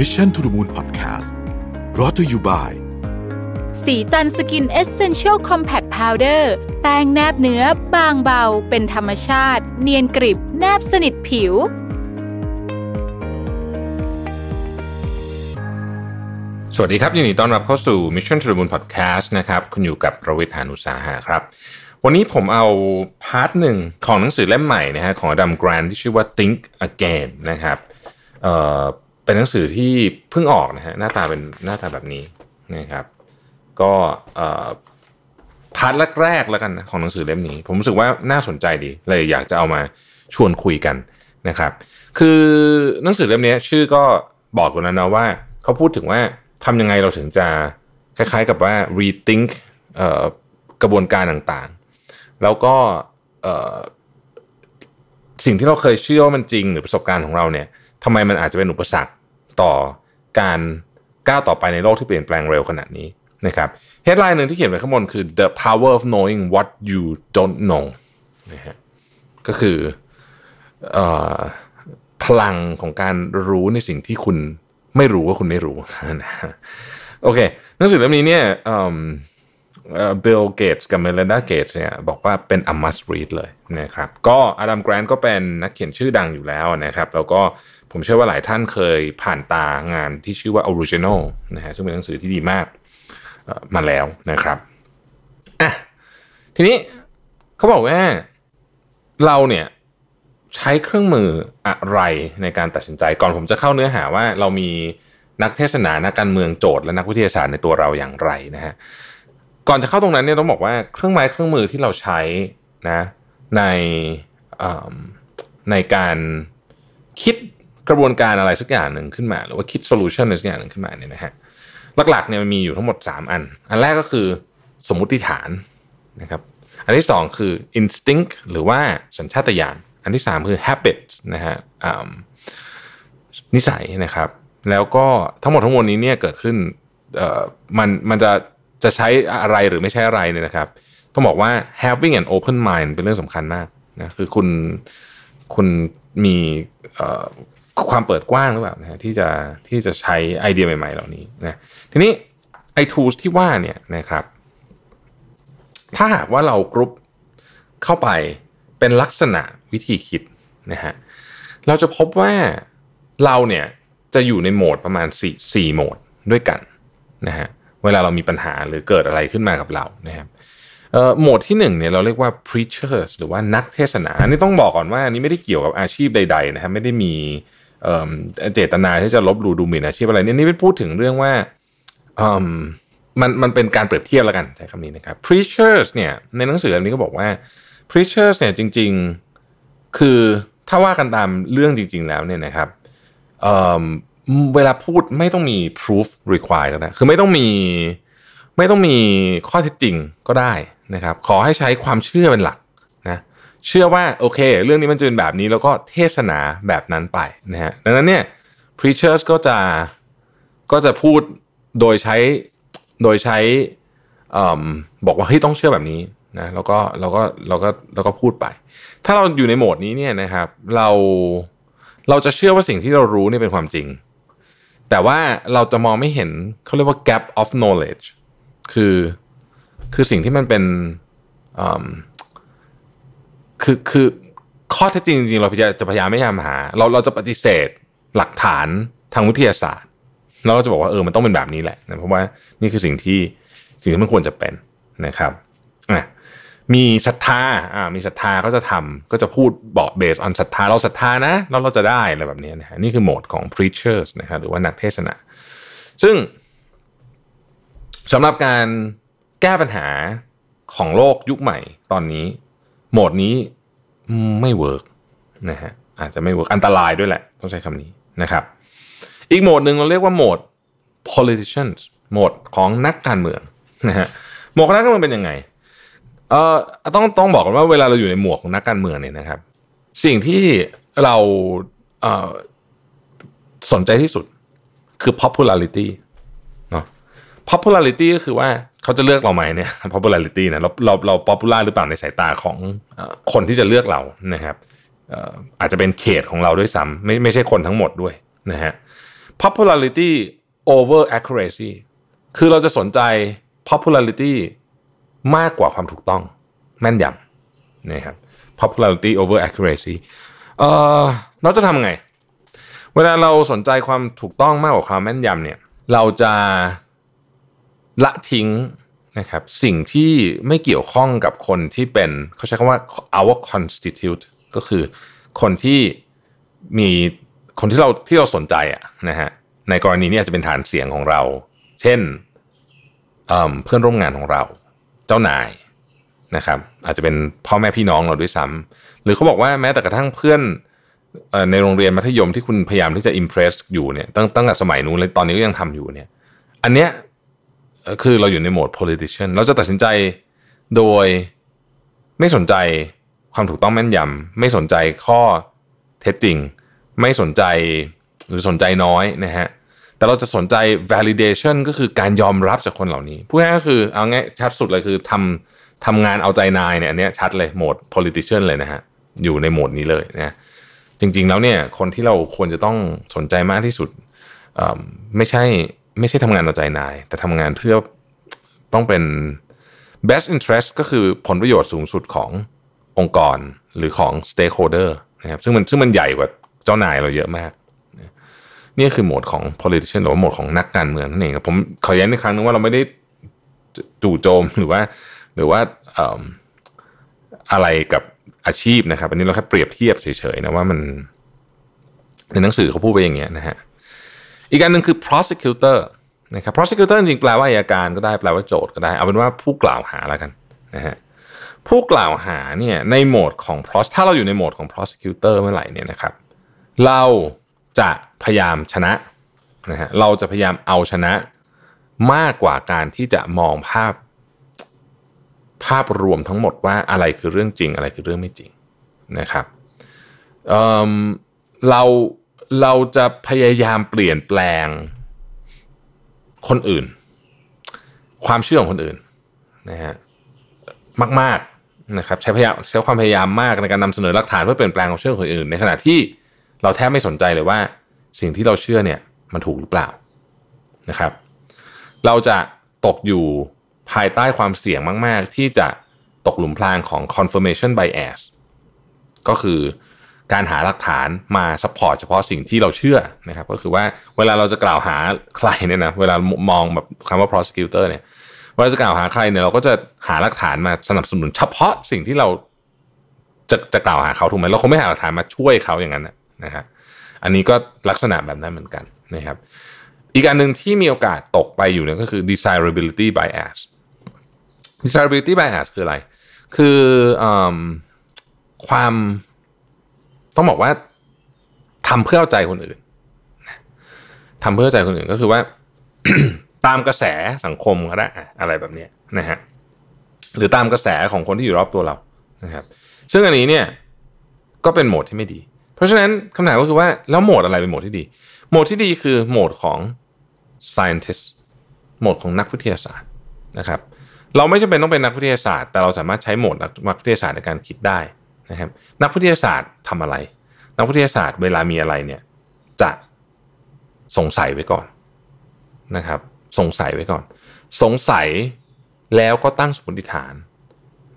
Mission to the Moon Podcast รอ t ธออยู่บ่ายสีจันสกินเอเซนเชียลคอมแพคพาวเดอร์แป้งแนบเนื้อบางเบา เป็นธรรมชาติ เนียนกริบ แนบสนิทผิว สวัสดีครับยินดีต้อนรับเข้าสู่ Mission to the Moon Podcast นะครับ คุณอยู่กับประวิทยานุสาหะครับ วันนี้ผมเอาพาร์ทหนึ่งของหนังสือเล่มใหม่นะฮะของดัมแกรนที่ชื่อว่า Think Again นะครับเอ่อ เป็นหนังสือที่เพิ่งออกนะฮะหน้าตาเป็นหน้าตาแบบนี้นะครับ ก็ part แรกๆแล้วกันนะของหนังสือเล่มนี้ ผมรู้สึกว่าน่าสนใจดีเลยอยากจะเอามาชวนคุยกันนะครับ คือหนังสือเล่มนี้ชื่อก็บอกกันแล้วนะว่าเขาพูดถึงว่าทำยังไงเราถึงจะคล้ายๆกับว่า rethink กระบวนการต่างๆ แล้วก็สิ่งที่เราเคยเชื่อว่ามันจริงหรือประสบการณ์ของเราเนี่ยทำไมมันอาจจะเป็นอุปสรรค ต่อการก้าวต่อไปในโลกที่เปลี่ยนแปลงเร็วขนาดนี้นะครับเฮดไลน์หนึ่งที่เขียนไว้ข้างบนคือ the power of knowing what you don't know นะฮะก็คืออพลังของการรู้ในสิ่งที่คุณไม่รู้ว่าคุณไม่รู้นะฮะโอเคหนังสือเล่มนี้เนี่ยเบลเกตส์กับเมล n ดาเกตส์เนี่ยบอกว่าเป็น a must read เลยนะครับก็อดัมแกรนก็เป็นนักเขียนชื่อดังอยู่แล้วนะครับ แล้วก็ ผมเชื่อว่าหลายท่านเคยผ่านตางานที่ชื่อว่า Original นะฮะซึ่งเป็นหนังสือที่ดีมากมาแล้วนะครับอะทีนี้เขาบอกว่าเราเนี่ยใช้เครื่องมืออะไรในการตัดสินใจ ก่อนผมจะเข้าเนื้อหาว่าเรามีนักเทศนานักการเมืองโจทก์และนักวิทยาศาสตร์ในตัวเราอย่างไรนะฮะก่อนจะเข้าตรงนั้นเนี่ยต้องบอกว่าเครื่องไม้เครื่องมือที่เราใช้นะในในการคิด กระบวนการอะไรสักอย่างหนึ่งขึ้นมา หรือว่าคิด solution อะไรสักอย่างหนึ่งขึ้นมาเนี่ยนะฮะหลักๆเนี่ยมันมีอยู่ทั้งหมด 3 อัน อันแรกก็คือสมมุติฐานนะครับอันที่ 2 คือ instinct หรือว่าสัญชาตญาณอันที่ 3 คือ habit นะฮะนิสัยนะครับ แล้วก็ทั้งหมดทั้งมวลนี้เนี่ยเกิดขึ้นมันมันจะจะใช้อะไรหรือไม่ใช้อะไรเนี่ยนะครับ ต้องบอกว่า having an open mind เป็นเรื่องสำคัญมากนะคือคุณคุณมี ความเปิดกว้างหรือเปล่านะฮะที่จะที่จะใช้ไอเดียใหม่ ๆ เหล่านี้นะทีนี้ไอ้ tools ที่ว่าเนี่ยนะครับ ถ้าหากว่าเรากรุ๊ปเข้าไปเป็นลักษณะวิธีคิดนะฮะเราจะพบว่าเราเนี่ยจะอยู่ในโหมดประมาณ 4 4โหมดด้วยกันนะฮะเวลาเรามีปัญหาหรือเกิดอะไรขึ้นมากับเรานะครับโหมดที่หนึ่งเนี่ยเราเรียกว่า preachers หรือว่านักเทศนาอันนี้ต้องบอกก่อนว่าอันนี้ไม่ได้เกี่ยวกับอาชีพใดๆนะฮะไม่ได้มี เเจตนาที่จะลบหลู่ดูหมิ่นอาชีพอะไรนี่นี่เป็นพูดถึงเรื่องว่ามันมันเป็นการเปรียบเทียบแล้วกันใช้คำนี้นะครับ preachers เนี่ยในหนังสือเล่มนี้ก็บอกว่า preachers เนี่ยจริง ๆคือถ้าว่ากันตามเรื่องจริง ๆ แล้วเนี่ยนะครับเเวลาพูดไม่ต้องมี proof required ก็ได้คือไม่ต้องมีไม่ต้องมีข้อเท็จจริงก็ได้นะครับ ขอให้ใช้ความเชื่อเป็นหลัก เชื่อว่าโอเค เรื่องนี้มันจะเป็นแบบนี้แล้วก็เทศนาแบบนั้นไปนะฮะดังนั้นเนี่ย preachers ก็จะก็จะพูดโดยใช้โดยใช้เอิ่มบอกว่าเฮ้ยต้องเชื่อแบบนี้นะแล้วก็เราก็เราก็เราก็พูดไป ถ้าเราอยู่ในโหมดนี้เนี่ยนะครับเราเราจะเชื่อว่าสิ่งที่เรารู้เนี่ยเป็นความจริง แต่ว่าเราจะมองไม่เห็นเขาเรียกว่า gap of knowledge คือคือสิ่งที่มันเป็นอ คือคือข้อเท็จจริงจริงเราพยายามจะพยายามไม่พยายามหา เราเราจะปฏิเสธหลักฐานทางวิทยาศาสตร์แล้วเราจะบอกว่าเออมันต้องเป็นแบบนี้แหละนะเพราะว่านี่คือสิ่งที่สิ่งที่มันควรจะเป็นนะครับอะมีศรัทธาอ่ามีศรัทธาก็จะทำก็จะพูดบอกเบสออนศรัทธาเราศรัทธานะแล้วเราจะได้อะไรแบบนี้นะฮะนี่คือโหมดของ preachers นะครับหรือว่านักเทศนา ซึ่งสำหรับการแก้ปัญหาของโลกยุคใหม่ตอนนี้ โหมดนี้ไม่ work นะฮะอาจจะไม่ work อันตรายด้วยแหละ ต้องใช้คำนี้นะครับ อีกโหมดหนึ่งเราเรียกว่าโหมด politicians โหมดของนักการเมืองนะฮะโหมดของนักการเมืองเป็นยังไงเอ่อต้องต้องบอกกันว่าเวลาเราอยู่ในหมวกของนักการเมืองเนี่ยนะครับ สิ่งที่เราเอ่อสนใจที่สุดคือ popularity เนาะ popularity ก็คือว่า เขาจะเลือกเราไหมเนี่ย popularity นะเราเราเรา popular หรือเปล่าในสายตาของคนที่จะเลือกเรานะครับอาจจะเป็นเขตของเราด้วยซ้ำไม่ไม่ใช่คนทั้งหมดด้วยนะฮะ popularity over accuracy คือเราจะสนใจ popularity มากกว่าความถูกต้อง แม่นยำนะครับ popularity over accuracy เออเราจะทำไง เวลาเราสนใจความถูกต้องมากกว่าความแม่นยำเนี่ย เราจะ ละทิ้งนะครับสิ่งที่ไม่เกี่ยวข้องกับคนที่เป็นเขาใช้คำว่า our constitute ก็คือคนที่มีคนที่เราที่เราสนใจอะนะฮะในกรณีนี้อาจจะเป็นฐานเสียงของเรา เช่นเเพื่อนร่วมงานของเรา เจ้านายนะครับอาจจะเป็นพ่อแม่พี่น้องเราด้วยซ้ำหรือเขาบอกว่าแม้แต่กระทั่งเพื่อนในโรงเรียนมัธยมที่คุณพยายามที่จะอิมเพรสอยู่เนี่ยตั้งตั้งแต่สมัยนู้นเลยตอนนี้ก็ยังทำอยู่เนี่ย อันเนี้ย คือเราอยู่ในโหมด politician เราจะตัดสินใจโดยไม่สนใจความถูกต้องแม่นยำไม่สนใจข้อเท็จจริง ไม่สนใจหรือสนใจน้อยนะฮะแต่เราจะสนใจ validation ก็คือการยอมรับจากคนเหล่านี้พูดง่ายก็คือเอาง่ายชัดสุดเลยคือทำทำงานเอาใจนายเนี่ยอันนี้ชัดเลยโหมด politician เลยนะฮะอยู่ในโหมดนี้เลยนะจริงๆแล้วเนี่ยคนที่เราควรจะต้องสนใจมากที่สุดไม่ใช่ ไม่ใช่ทำงานเอาใจนาย แต่ทำงานเพื่อต้องเป็น best interest ก็คือผลประโยชน์สูงสุดขององค์กรหรือของ stakeholder นะครับซึ่งมันซึ่งมันใหญ่กว่าเจ้านายเราเยอะมาก นี่คือโหมดของ politician หรือว่าโหมดของนักการเมืองนั่นเองผมขอย้ำอีกครั้งนึงว่าเราไม่ได้จู่โจมหรือว่า หรือว่าอะไรกับอาชีพนะครับ อันนี้เราแค่เปรียบเทียบเฉยๆนะว่ามัน ในหนังสือเขาพูดไปอย่างเงี้ยนะฮะ อีกการหนึ่งคือ prosecutor นะครับ prosecutor จริงๆแปลว่าอัยการก็ได้แปลว่าโจทย์ก็ได้ เอาเป็นว่าผู้กล่าวหาแล้วกันนะฮะผู้กล่าวหาเนี่ยในโหมดของ pros ถ้าเราอยู่ในโหมดของ prosecutor เมื่อไหร่เนี่ยนะครับ เราจะพยายามชนะนะฮะเราจะพยายามเอาชนะมากกว่าการที่จะมองภาพ ภาพรวมทั้งหมดว่าอะไรคือเรื่องจริง อะไรคือเรื่องไม่จริงนะครับเเรา เราจะพยายามเปลี่ยนแปลงคนอื่น ความเชื่อของคนอื่นนะฮะมาก ๆนะครับ ใช้พยายามใช้ความพยายามมากในการนำเสนอหลักฐานเพื่อเปลี่ยนแปลงความเชื่อของคนอื่น ในขณะที่เราแทบไม่สนใจเลยว่า สิ่งที่เราเชื่อเนี่ยมันถูกหรือเปล่านะครับ เราจะตกอยู่ภายใต้ความเสี่ยงมาก ๆ ที่จะตกหลุมพรางของ confirmation bias ก็คือ การหาหลักฐานมา support เฉพาะสิ่งที่เราเชื่อนะครับก็คือว่าเวลาเราจะกล่าวหาใครเนี่ยนะเวลามองแบบคำว่า prosecutor เนี่ยเวลาจะกล่าวหาใครเนี่ยเราก็จะหาหลักฐานมาสนับสนุนเฉพาะสิ่งที่เราจะจะกล่าวหาเขาถูกไหมเราคงไม่หาหลักฐานมาช่วยเขาอย่างนั้นนะฮะอันนี้ก็ลักษณะแบบนั้นเหมือนกันนะครับ อีกอันหนึ่งที่มีโอกาสตกไปอยู่เนี่ยก็คือ desirability bias desirability bias คืออะไร คืออความ ต้องบอกว่าทำเพื่อเอาใจคนอื่นทำเพื่อใจคนอื่นก็คือว่า ตามกระแสสังคมก็ได้อะไรแบบนี้นะฮะหรือตามกระแสของคนที่อยู่รอบตัวเรานะครับ ซึ่งอันนี้เนี่ย ก็เป็นโหมดที่ไม่ดี เพราะฉะนั้นคำถามก็คือว่าแล้วโหมดอะไรเป็นโหมดที่ดี โหมดที่ดีคือโหมดของ scientist โหมดของนักวิทยาศาสตร์นะครับ เราไม่จำเป็นต้องเป็นนักวิทยาศาสตร์ แต่เราสามารถใช้โหมดนักวิทยาศาสตร์ในการคิดได้ นะครับนักวิทยาศาสตร์ทำอะไร นักวิทยาศาสตร์เวลามีอะไรเนี่ยจะสงสัยไว้ก่อนนะครับ สงสัยไว้ก่อน สงสัยแล้วก็ตั้งสมมติฐาน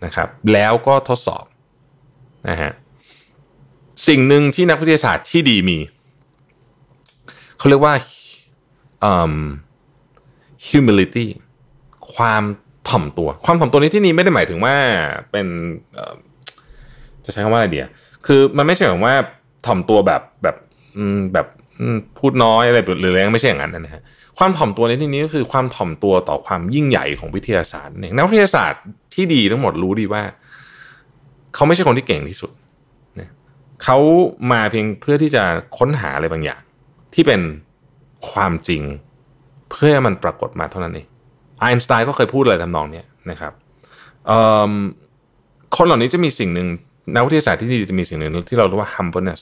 นะครับ แล้วก็ทดสอบนะฮะสิ่งหนึ่งที่นักวิทยาศาสตร์ที่ดีมีเขาเรียกว่า humility ความถ่อมตัว ความถ่อมตัวนี้ที่นี้ไม่ได้หมายถึงว่าเป็น จะใช้คำว่าอะไรเดียคือมันไม่ใช่แบบว่าถ่อมตัวแบบแบบแบบพูดน้อยอะไรหรืออะไรไม่ใช่อย่างนั้นนะฮะความถ่อมตัวในที่นี้ก็คือความถ่อมตัวต่อความยิ่งใหญ่ของวิทยาศาสตร์เองนักวิทยาศาสตร์ที่ดีทั้งหมดรู้ดีว่า เขาไม่ใช่คนที่เก่งที่สุดเนี่ยเขามาเพียงเพื่อที่จะค้นหาอะไรบางอย่าง ที่เป็นความจริง เพื่อมันปรากฏมาเท่านั้นเองไอน์สไตน์ก็เคยพูดอะไรทำนองนี้นะครับคนเหล่านี้จะมีสิ่งหนึ่ง นักวิทยาศาสตร์ที่ดีจะมีสิ่งหนึ่งที่เราเรียกว่า humbleness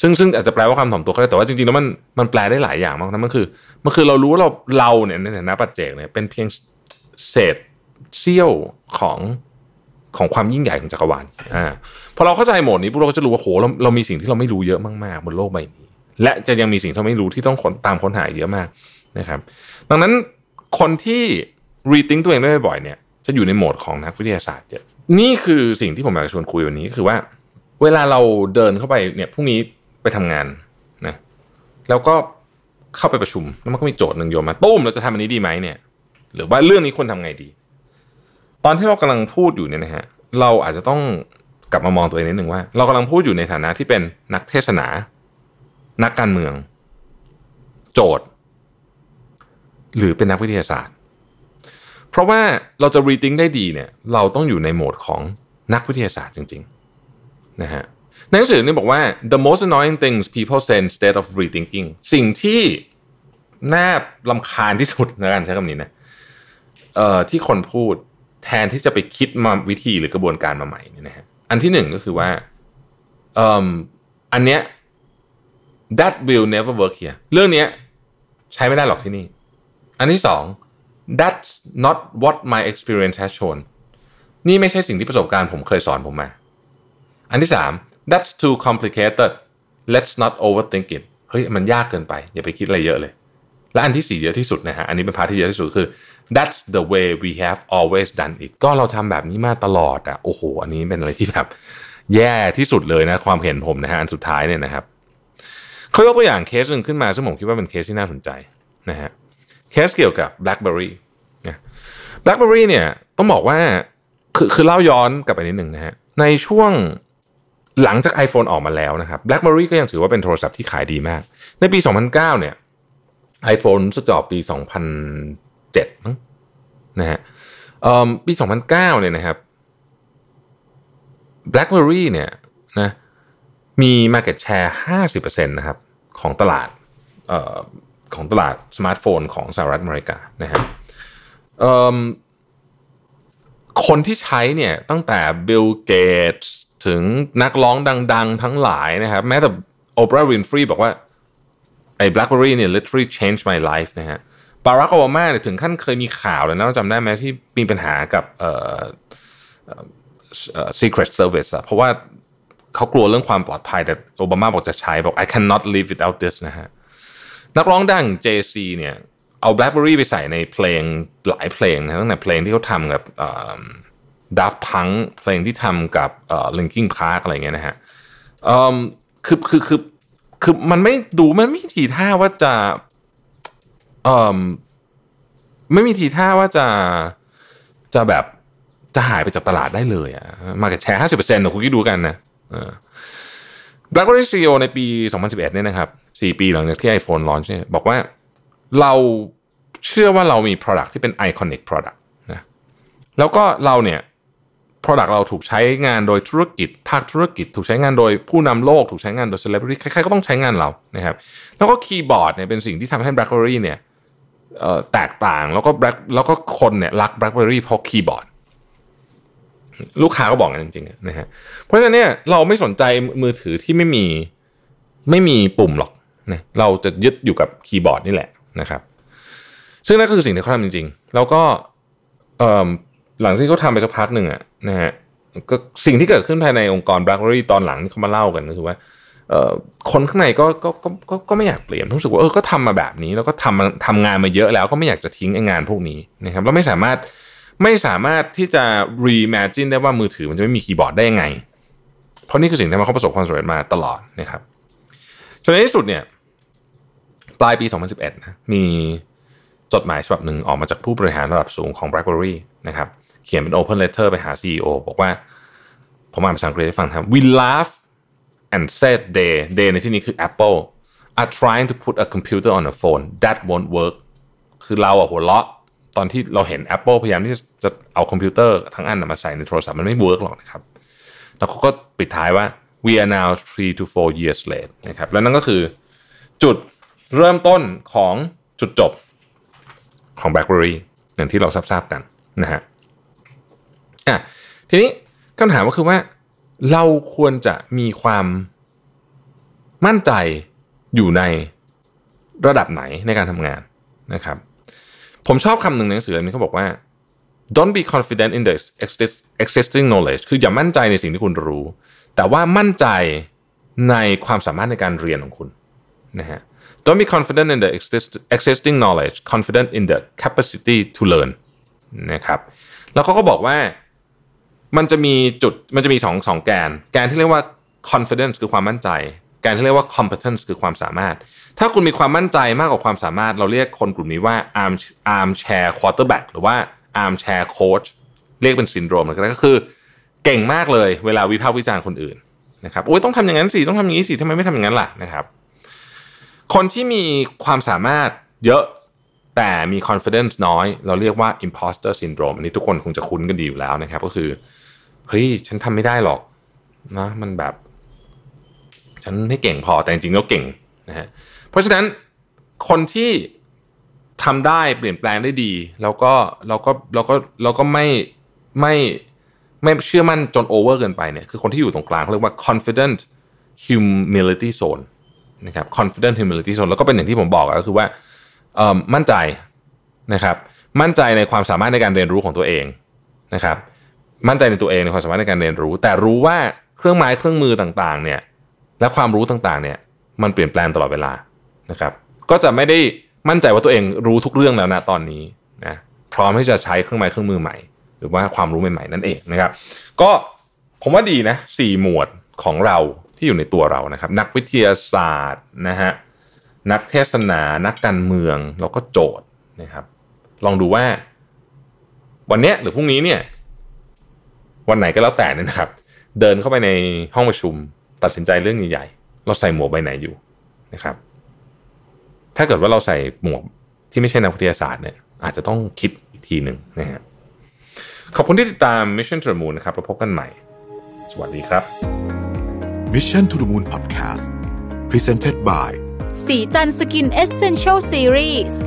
ซึ่งซึ่งอาจจะแปลว่าความถ่อมตัวก็ได้แต่ว่าจริงๆแล้วมันมันแปลได้หลายอย่างมากนะมันคือมันคือเรารู้ว่าเราเราเนี่ยในฐานะปัจเจกเนี่ยเป็นเพียงเศษเสี้ยวของของความยิ่งใหญ่ของจักรวาลอ่าพอเราเข้าใจโหมดนี้พวกเราก็จะรู้ว่าโหเราเรามีสิ่งที่เราไม่รู้เยอะมากๆบนโลกใบนี้ และจะยังมีสิ่งที่เราไม่รู้ที่ต้องตามค้นหาเยอะมากนะครับ ดังนั้นคนที่รีทิงตัวเองได้บ่อยเนี่ยจะอยู่ในโหมดของนักวิทยาศาสตร์เยอะ นี่คือสิ่งที่ผมอยากชวนคุยวันนี้คือว่า เวลาเราเดินเข้าไปเนี่ยพรุ่งนี้ไปทำงานนะแล้วก็เข้าไปประชุมแล้วมันก็มีโจทย์หนึ่งโยนมาตุ้มเราจะทำอันนี้ดีไหมเนี่ย หรือว่าเรื่องนี้ควรทำไงดี ตอนที่เรากำลังพูดอยู่เนี่ยนะฮะเราอาจจะต้องกลับมามองตัวเองนิดหนึ่งว่า เรากำลังพูดอยู่ในฐานะที่เป็นนักเทศนา นักการเมือง โจทย์ หรือเป็นนักวิทยาศาสตร์ เพราะว่าเราจะรีทิงได้ดีเนี่ยเราต้องอยู่ในโหมดของนักวิทยาศาสตร์จริงๆนะฮะในหนังสือนี่บอกว่า the most annoying things people say instead of rethinking สิ่งที่น่าลำคาญที่สุดนะกันใช้คำนี้นะเอ่อที่คนพูดแทนที่จะไปคิดมาวิธีหรือกระบวนการมาใหม่เนี่ยนะฮะอันที่หนึ่งก็คือว่าเอ่ออันเนี้ย that will never work here เรื่องเนี้ยใช้ไม่ได้หรอกที่นี่ อันที่สอง that's not what my experience has shown นี่ไม่ใช่สิ่งที่ประสบการณ์ผมเคยสอนผมมา อันที่สาม that's too complicated let's not overthink it เฮ้ยมันยากเกินไป อย่าไปคิดอะไรเยอะเลย และอันที่สี่เยอะที่สุดนะฮะ อันนี้เป็นพาร์ทที่เยอะที่สุดคือ that's the way we have always done it ก็เราทำแบบนี้มาตลอดอะ โอ้โห อันนี้เป็นอะไรที่แบบแย่ที่สุดเลยนะ ความเห็นผมนะฮะ อันสุดท้ายเนี่ยนะครับเขายกตัวอย่างเคสหนึ่งขึ้นมา ซึ่งผมคิดว่าเป็นเคสที่น่าสนใจนะฮะ เคสเกี่ยวกับ BlackBerry BlackBerry เนี่ยต้องบอกว่าคือคือเล่าย้อนกลับไปนิดหนึ่งนะฮะในช่วงหลังจาก iPhone ออกมาแล้วนะครับ BlackBerry ก็ยังถือว่าเป็นโทรศัพท์ที่ขายดีมาก ในปี 2009 เนี่ย iPhone สจอบปี 2007มั้งนะฮะปี 2009 เนี่ยนะครับ BlackBerry เนี่ยนะมี market share 50%นะครับของตลาดออของตลาดสมาร์ทโฟนของสหรัฐอเมริกานะฮะ คนที่ใช้เนี่ยตั้งแต่ Bill Gates ถึงนักร้องดัง ๆ ทั้งหลายนะครับ แม้แต่โอปราห์วินฟรีบอกว่าไอ้ BlackBerry เนี่ย literally changed my life นะฮะบารักโอบามาเนี่ยถึงขั้นเคยมีข่าวเลยนะจำได้ไหมที่มีปัญหากับเอ่อ Secret Service อะเพราะว่าเขากลัวเรื่องความปลอดภัยแต่โอบามาบอกจะใช้บอก I cannot live without this นะฮะนักร้องดัง JC เนี่ย เอา BlackBerry ไปใส่ในเพลงหลายเพลงนะตั้งแต่เพลงที่เขาทำกับดัฟพังเพลงที่ทำกับเอ่อ Linkin Park อะไรเงี้ยนะฮะคือคือคือคือมันไม่ดูมันไม่มีทีท่าว่าจะอ่อไม่มีทีท่าว่าจะจะแบบจะหายไปจากตลาดได้เลยอะมากับแชร์ห้าสิบเปอร์เซ็นต์คุณคิดดูกันนะแบล็กเบอรี่ซีโอในปี 2011 เนี่ยนะครับ 4 ปีหลังจากที่ iPhone launch เนี่ยบอกว่า เราเชื่อว่าเรามี product ที่เป็น iconic product นะแล้วก็เราเนี่ย product เราถูกใช้งานโดยธุรกิจ ภาคธุรกิจ ถูกใช้งานโดยผู้นำโลก ถูกใช้งานโดย celebrity ใครๆก็ต้องใช้งานเรานะครับแล้วก็คีย์บอร์ดเนี่ยเป็นสิ่งที่ทำให้ BlackBerry เนี่ยแตกต่างแล้วก็ Black แล้วก็คนเนี่ยรัก BlackBerry เพราะคีย์บอร์ดลูกค้าก็บอกกันจริงๆนะฮะเพราะฉะนั้นเนี่ยเราไม่สนใจมือถือที่ไม่มีไม่มีปุ่มหรอกนะเราจะยึดอยู่กับคีย์บอร์ดนี่แหละ นะครับ ซึ่งนั่นก็คือสิ่งที่เขาทำจริง ๆ แล้วก็หลังที่เขาทำไปสักพักหนึ่งอะนะฮะก็สิ่งที่เกิดขึ้นภายในองค์กร BlackBerry ตอนหลังที่เขามาเล่ากันก็คือว่าคนข้างในก็ก็ก็ก็ไม่อยากเปลี่ยนรู้สึกว่าเออก็ทำมาแบบนี้ แล้วก็ทำทำงานมาเยอะแล้วก็ไม่อยากจะทิ้งงานพวกนี้นะครับแล้วไม่สามารถไม่สามารถที่จะ reimagine ได้ว่ามือถือมันจะไม่มีคีย์บอร์ดได้ยังไง เพราะนี่คือสิ่งที่เขาประสบความสำเร็จมาตลอดนะครับจนในที่สุดเนี่ย ปลายปี 2011นะมีจดหมายฉบับหนึ่งออกมาจากผู้บริหารระดับสูงของ BlackBerry นะครับเขียนเป็น open letter ไปหา CEO บอกว่า ผมอ่านภาษาอังกฤษให้ฟังครับ we laughed and said they they ในที่นี้คือ Apple are trying to put a computer on a phone that won't work คือเราอะหัวเราะตอนที่เราเห็น Apple พยายามที่จะเอาคอมพิวเตอร์ทั้งอันมาใส่ในโทรศัพท์มันไม่ work หรอกนะครับ แล้วเขาก็ปิดท้ายว่า we are now three to four years late นะครับ แล้วนั่นก็คือจุด เริ่มต้นของจุดจบของ BlackBerry อย่างที่เราทราบกันนะฮะอะทีนี้คำถามก็คือว่า เราควรจะมีความมั่นใจอยู่ในระดับไหนในการทำงานนะครับ ผมชอบคำหนึ่งในหนังสือเล่มนี้เขาบอกว่า don't be confident in the existing knowledge คืออย่ามั่นใจในสิ่งที่คุณรู้ แต่ว่ามั่นใจในความสามารถในการเรียนของคุณนะฮะ don't be confident in the existing knowledge confident in the capacity to learn นะครับแล้วเขาก็บอกว่ามันจะมีจุดมันจะมีสองสองแกน แกนที่เรียกว่า confidence คือความมั่นใจ แกนที่เรียกว่า competence คือความสามารถ ถ้าคุณมีความมั่นใจมากกว่าความสามารถ เราเรียกคนกลุ่มนี้ว่า arm armchair quarterback หรือว่า armchair coach เรียกเป็นซินโดรมก็คือ เก่งมากเลยเวลาวิพากษ์วิจารณ์คนอื่นนะครับโอ้ยต้องทำอย่างนั้นสิต้องทำอย่างนี้สิทำไมไม่ทำอย่างนั้นล่ะนะครับ คนที่มีความสามารถเยอะแต่มี confidence น้อย เราเรียกว่า imposter syndrome อันนี้ทุกคนคงจะคุ้นกันดีอยู่แล้วนะครับ ก็คือ เฮ้ย ฉันทำไม่ได้หรอกนะมันแบบ ฉันไม่เก่งพอแต่จริงๆแล้วเก่งนะฮะเพราะฉะนั้นคนที่ทำได้เปลี่ยนแปลงได้ดี แล้วก็เราก็เราก็เราก็ไม่ไม่ไม่เชื่อมั่นจนโอเวอร์เกินไปเนี่ยคือคนที่อยู่ตรงกลางเขาเรียกว่า confident humility zone นะครับ confident humility zone แล้วก็เป็นอย่างที่ผมบอกก็คือว่ามั่นใจนะครับ มั่นใจในความสามารถในการเรียนรู้ของตัวเองนะครับ มั่นใจในตัวเองในความสามารถในการเรียนรู้ แต่รู้ว่าเครื่องไม้เครื่องมือต่างๆ เนี่ย และความรู้ต่างๆ เนี่ย มันเปลี่ยนแปลงตลอดเวลานะครับ ก็จะไม่ได้มั่นใจว่าตัวเองรู้ทุกเรื่องแล้วนะตอนนี้นะพร้อมที่จะใช้เครื่องไม้เครื่องมือใหม่ หรือว่าความรู้ใหม่ๆนั่นเองนะครับ ก็ผมว่าดีนะสี่หมวดของเรา ที่อยู่ในตัวเรานะครับ นักวิทยาศาสตร์นะฮะนักเทศนา นักการเมืองแล้วก็โจทย์นะครับ ลองดูว่า วันนี้หรือพรุ่งนี้เนี่ย วันไหนก็แล้วแต่นะครับ เดินเข้าไปในห้องประชุม ตัดสินใจเรื่องใหญ่ๆเราใส่หมวกใบไหนอยู่นะครับ ถ้าเกิดว่าเราใส่หมวกที่ไม่ใช่นักวิทยาศาสตร์เนี่ยอาจจะต้องคิดอีกทีหนึ่งนะฮะขอบคุณที่ติดตาม Mission to the Moon นะครับเราพบกันใหม่ สวัสดีครับ Mission to the Moon Podcast Presented by สีจันสกินเอเซนเชลซีรีส์